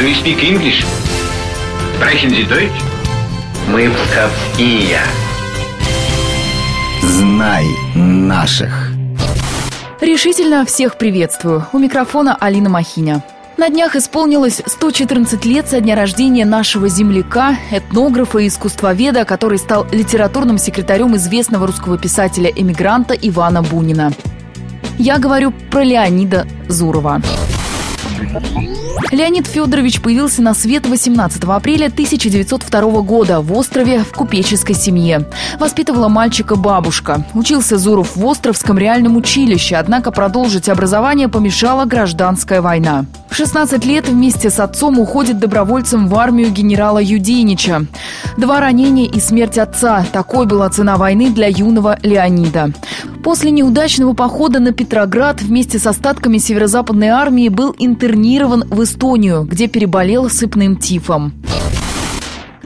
Do you speak English? Sprechen Sie Deutsch? Мы псковские. Знай наших. Решительно всех приветствую. У микрофона Алина Махиня. На днях исполнилось 114 лет со дня рождения нашего земляка, этнографа и искусствоведа, который стал литературным секретарем известного русского писателя-эмигранта Ивана Бунина. Я говорю про Леонида Зурова. Леонид Федорович появился на свет 18 апреля 1902 года в острове в купеческой семье. Воспитывала мальчика бабушка. Учился Зуров в Островском реальном училище, однако продолжить образование помешала гражданская война. В 16 лет вместе с отцом уходит добровольцем в армию генерала Юденича. Два ранения и смерть отца – такой была цена войны для юного Леонида. После неудачного похода на Петроград вместе с остатками северо-западной армии был интернирован в Эстонию, где переболел сыпным тифом.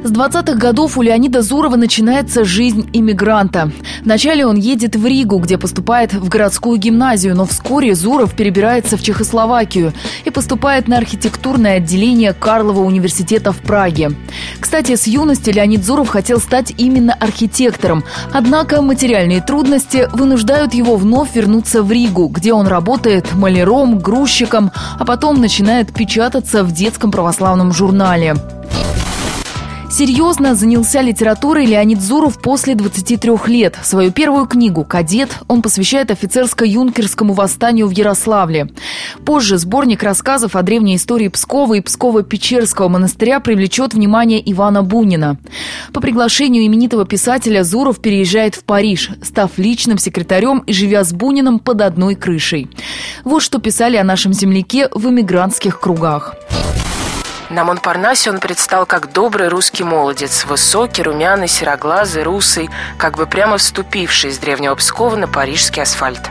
С 20-х годов у Леонида Зурова начинается жизнь иммигранта. Вначале он едет в Ригу, где поступает в городскую гимназию, но вскоре Зуров перебирается в Чехословакию и поступает на архитектурное отделение Карлова университета в Праге. Кстати, с юности Леонид Зуров хотел стать именно архитектором, однако материальные трудности вынуждают его вновь вернуться в Ригу, где он работает маляром, грузчиком, а потом начинает печататься в детском православном журнале. Серьезно занялся литературой Леонид Зуров после 23 лет. Свою первую книгу «Кадет» он посвящает офицерско-юнкерскому восстанию в Ярославле. Позже сборник рассказов о древней истории Пскова и Псково-Печерского монастыря привлечет внимание Ивана Бунина. По приглашению именитого писателя Зуров переезжает в Париж, став личным секретарем и живя с Буниным под одной крышей. Вот что писали о нашем земляке в эмигрантских кругах. На Монпарнасе он предстал как добрый русский молодец, высокий, румяный, сероглазый, русый, как бы прямо вступивший из древнего Пскова на парижский асфальт.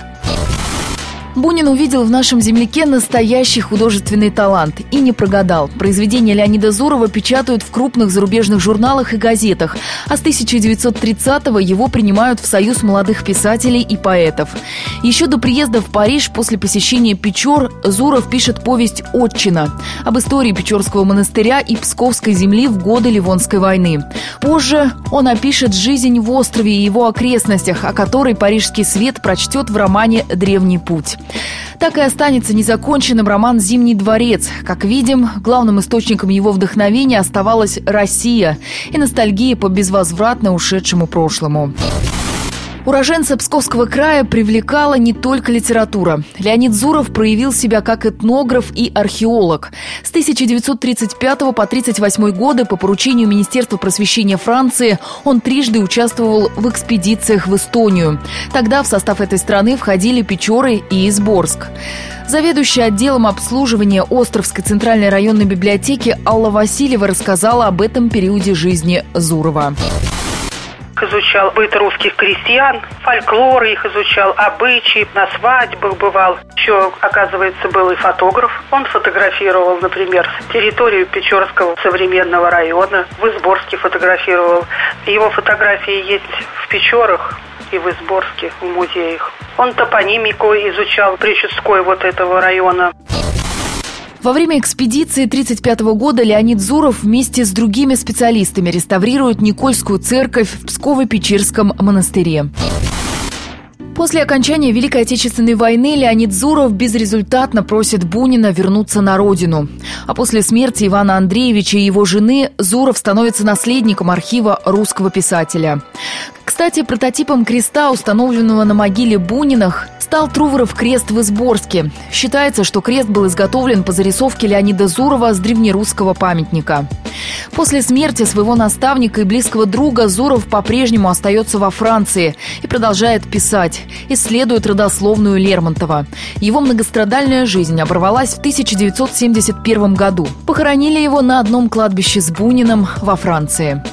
Бунин увидел в нашем земляке настоящий художественный талант и не прогадал. Произведения Леонида Зурова печатают в крупных зарубежных журналах и газетах, а с 1930-го его принимают в Союз молодых писателей и поэтов. Еще до приезда в Париж после посещения Печор Зуров пишет повесть «Отчина» об истории Печорского монастыря и Псковской земли в годы Ливонской войны. Позже он опишет жизнь в острове и его окрестностях, о которой парижский свет прочтет в романе «Древний путь». Так и останется незаконченным роман «Зимний дворец». Как видим, главным источником его вдохновения оставалась Россия и ностальгия по безвозвратно ушедшему прошлому. Уроженца Псковского края привлекала не только литература. Леонид Зуров проявил себя как этнограф и археолог. С 1935 по 1938 годы по поручению Министерства просвещения Франции он трижды участвовал в экспедициях в Эстонию. Тогда в состав этой страны входили Печоры и Изборск. Заведующая отделом обслуживания Островской центральной районной библиотеки Алла Васильева рассказала об этом периоде жизни Зурова изучал быт русских крестьян, фольклор их изучал, обычаи, на свадьбах бывал. Еще, оказывается, был и фотограф. Он фотографировал, например, территорию Печорского современного района, в Изборске фотографировал. Его фотографии есть в Печорах и в Изборске, в музеях. Он топонимику изучал Причудской вот этого района. Во время экспедиции 1935 года Леонид Зуров вместе с другими специалистами реставрирует Никольскую церковь в Псково-Печерском монастыре. После окончания Великой Отечественной войны Леонид Зуров безрезультатно просит Бунина вернуться на родину. А после смерти Ивана Андреевича и его жены Зуров становится наследником архива русского писателя. Кстати, прототипом креста, установленного на могиле Бунинах, стал Труворов крест в Изборске. Считается, что крест был изготовлен по зарисовке Леонида Зурова с древнерусского памятника. После смерти своего наставника и близкого друга Зуров по-прежнему остается во Франции и продолжает писать, исследует родословную Лермонтова. Его многострадальная жизнь оборвалась в 1971 году. Похоронили его на одном кладбище с Буниным во Франции.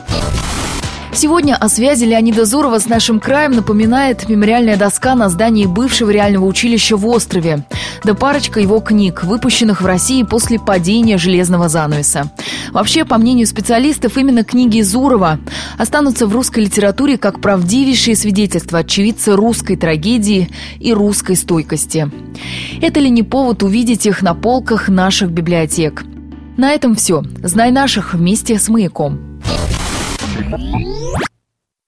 Сегодня о связи Леонида Зурова с нашим краем напоминает мемориальная доска на здании бывшего реального училища в острове. Да парочка его книг, выпущенных в России после падения железного занавеса. Вообще, по мнению специалистов, именно книги Зурова останутся в русской литературе как правдивейшие свидетельства очевидца русской трагедии и русской стойкости. Это ли не повод увидеть их на полках наших библиотек? На этом все. Знай наших вместе с «Маяком».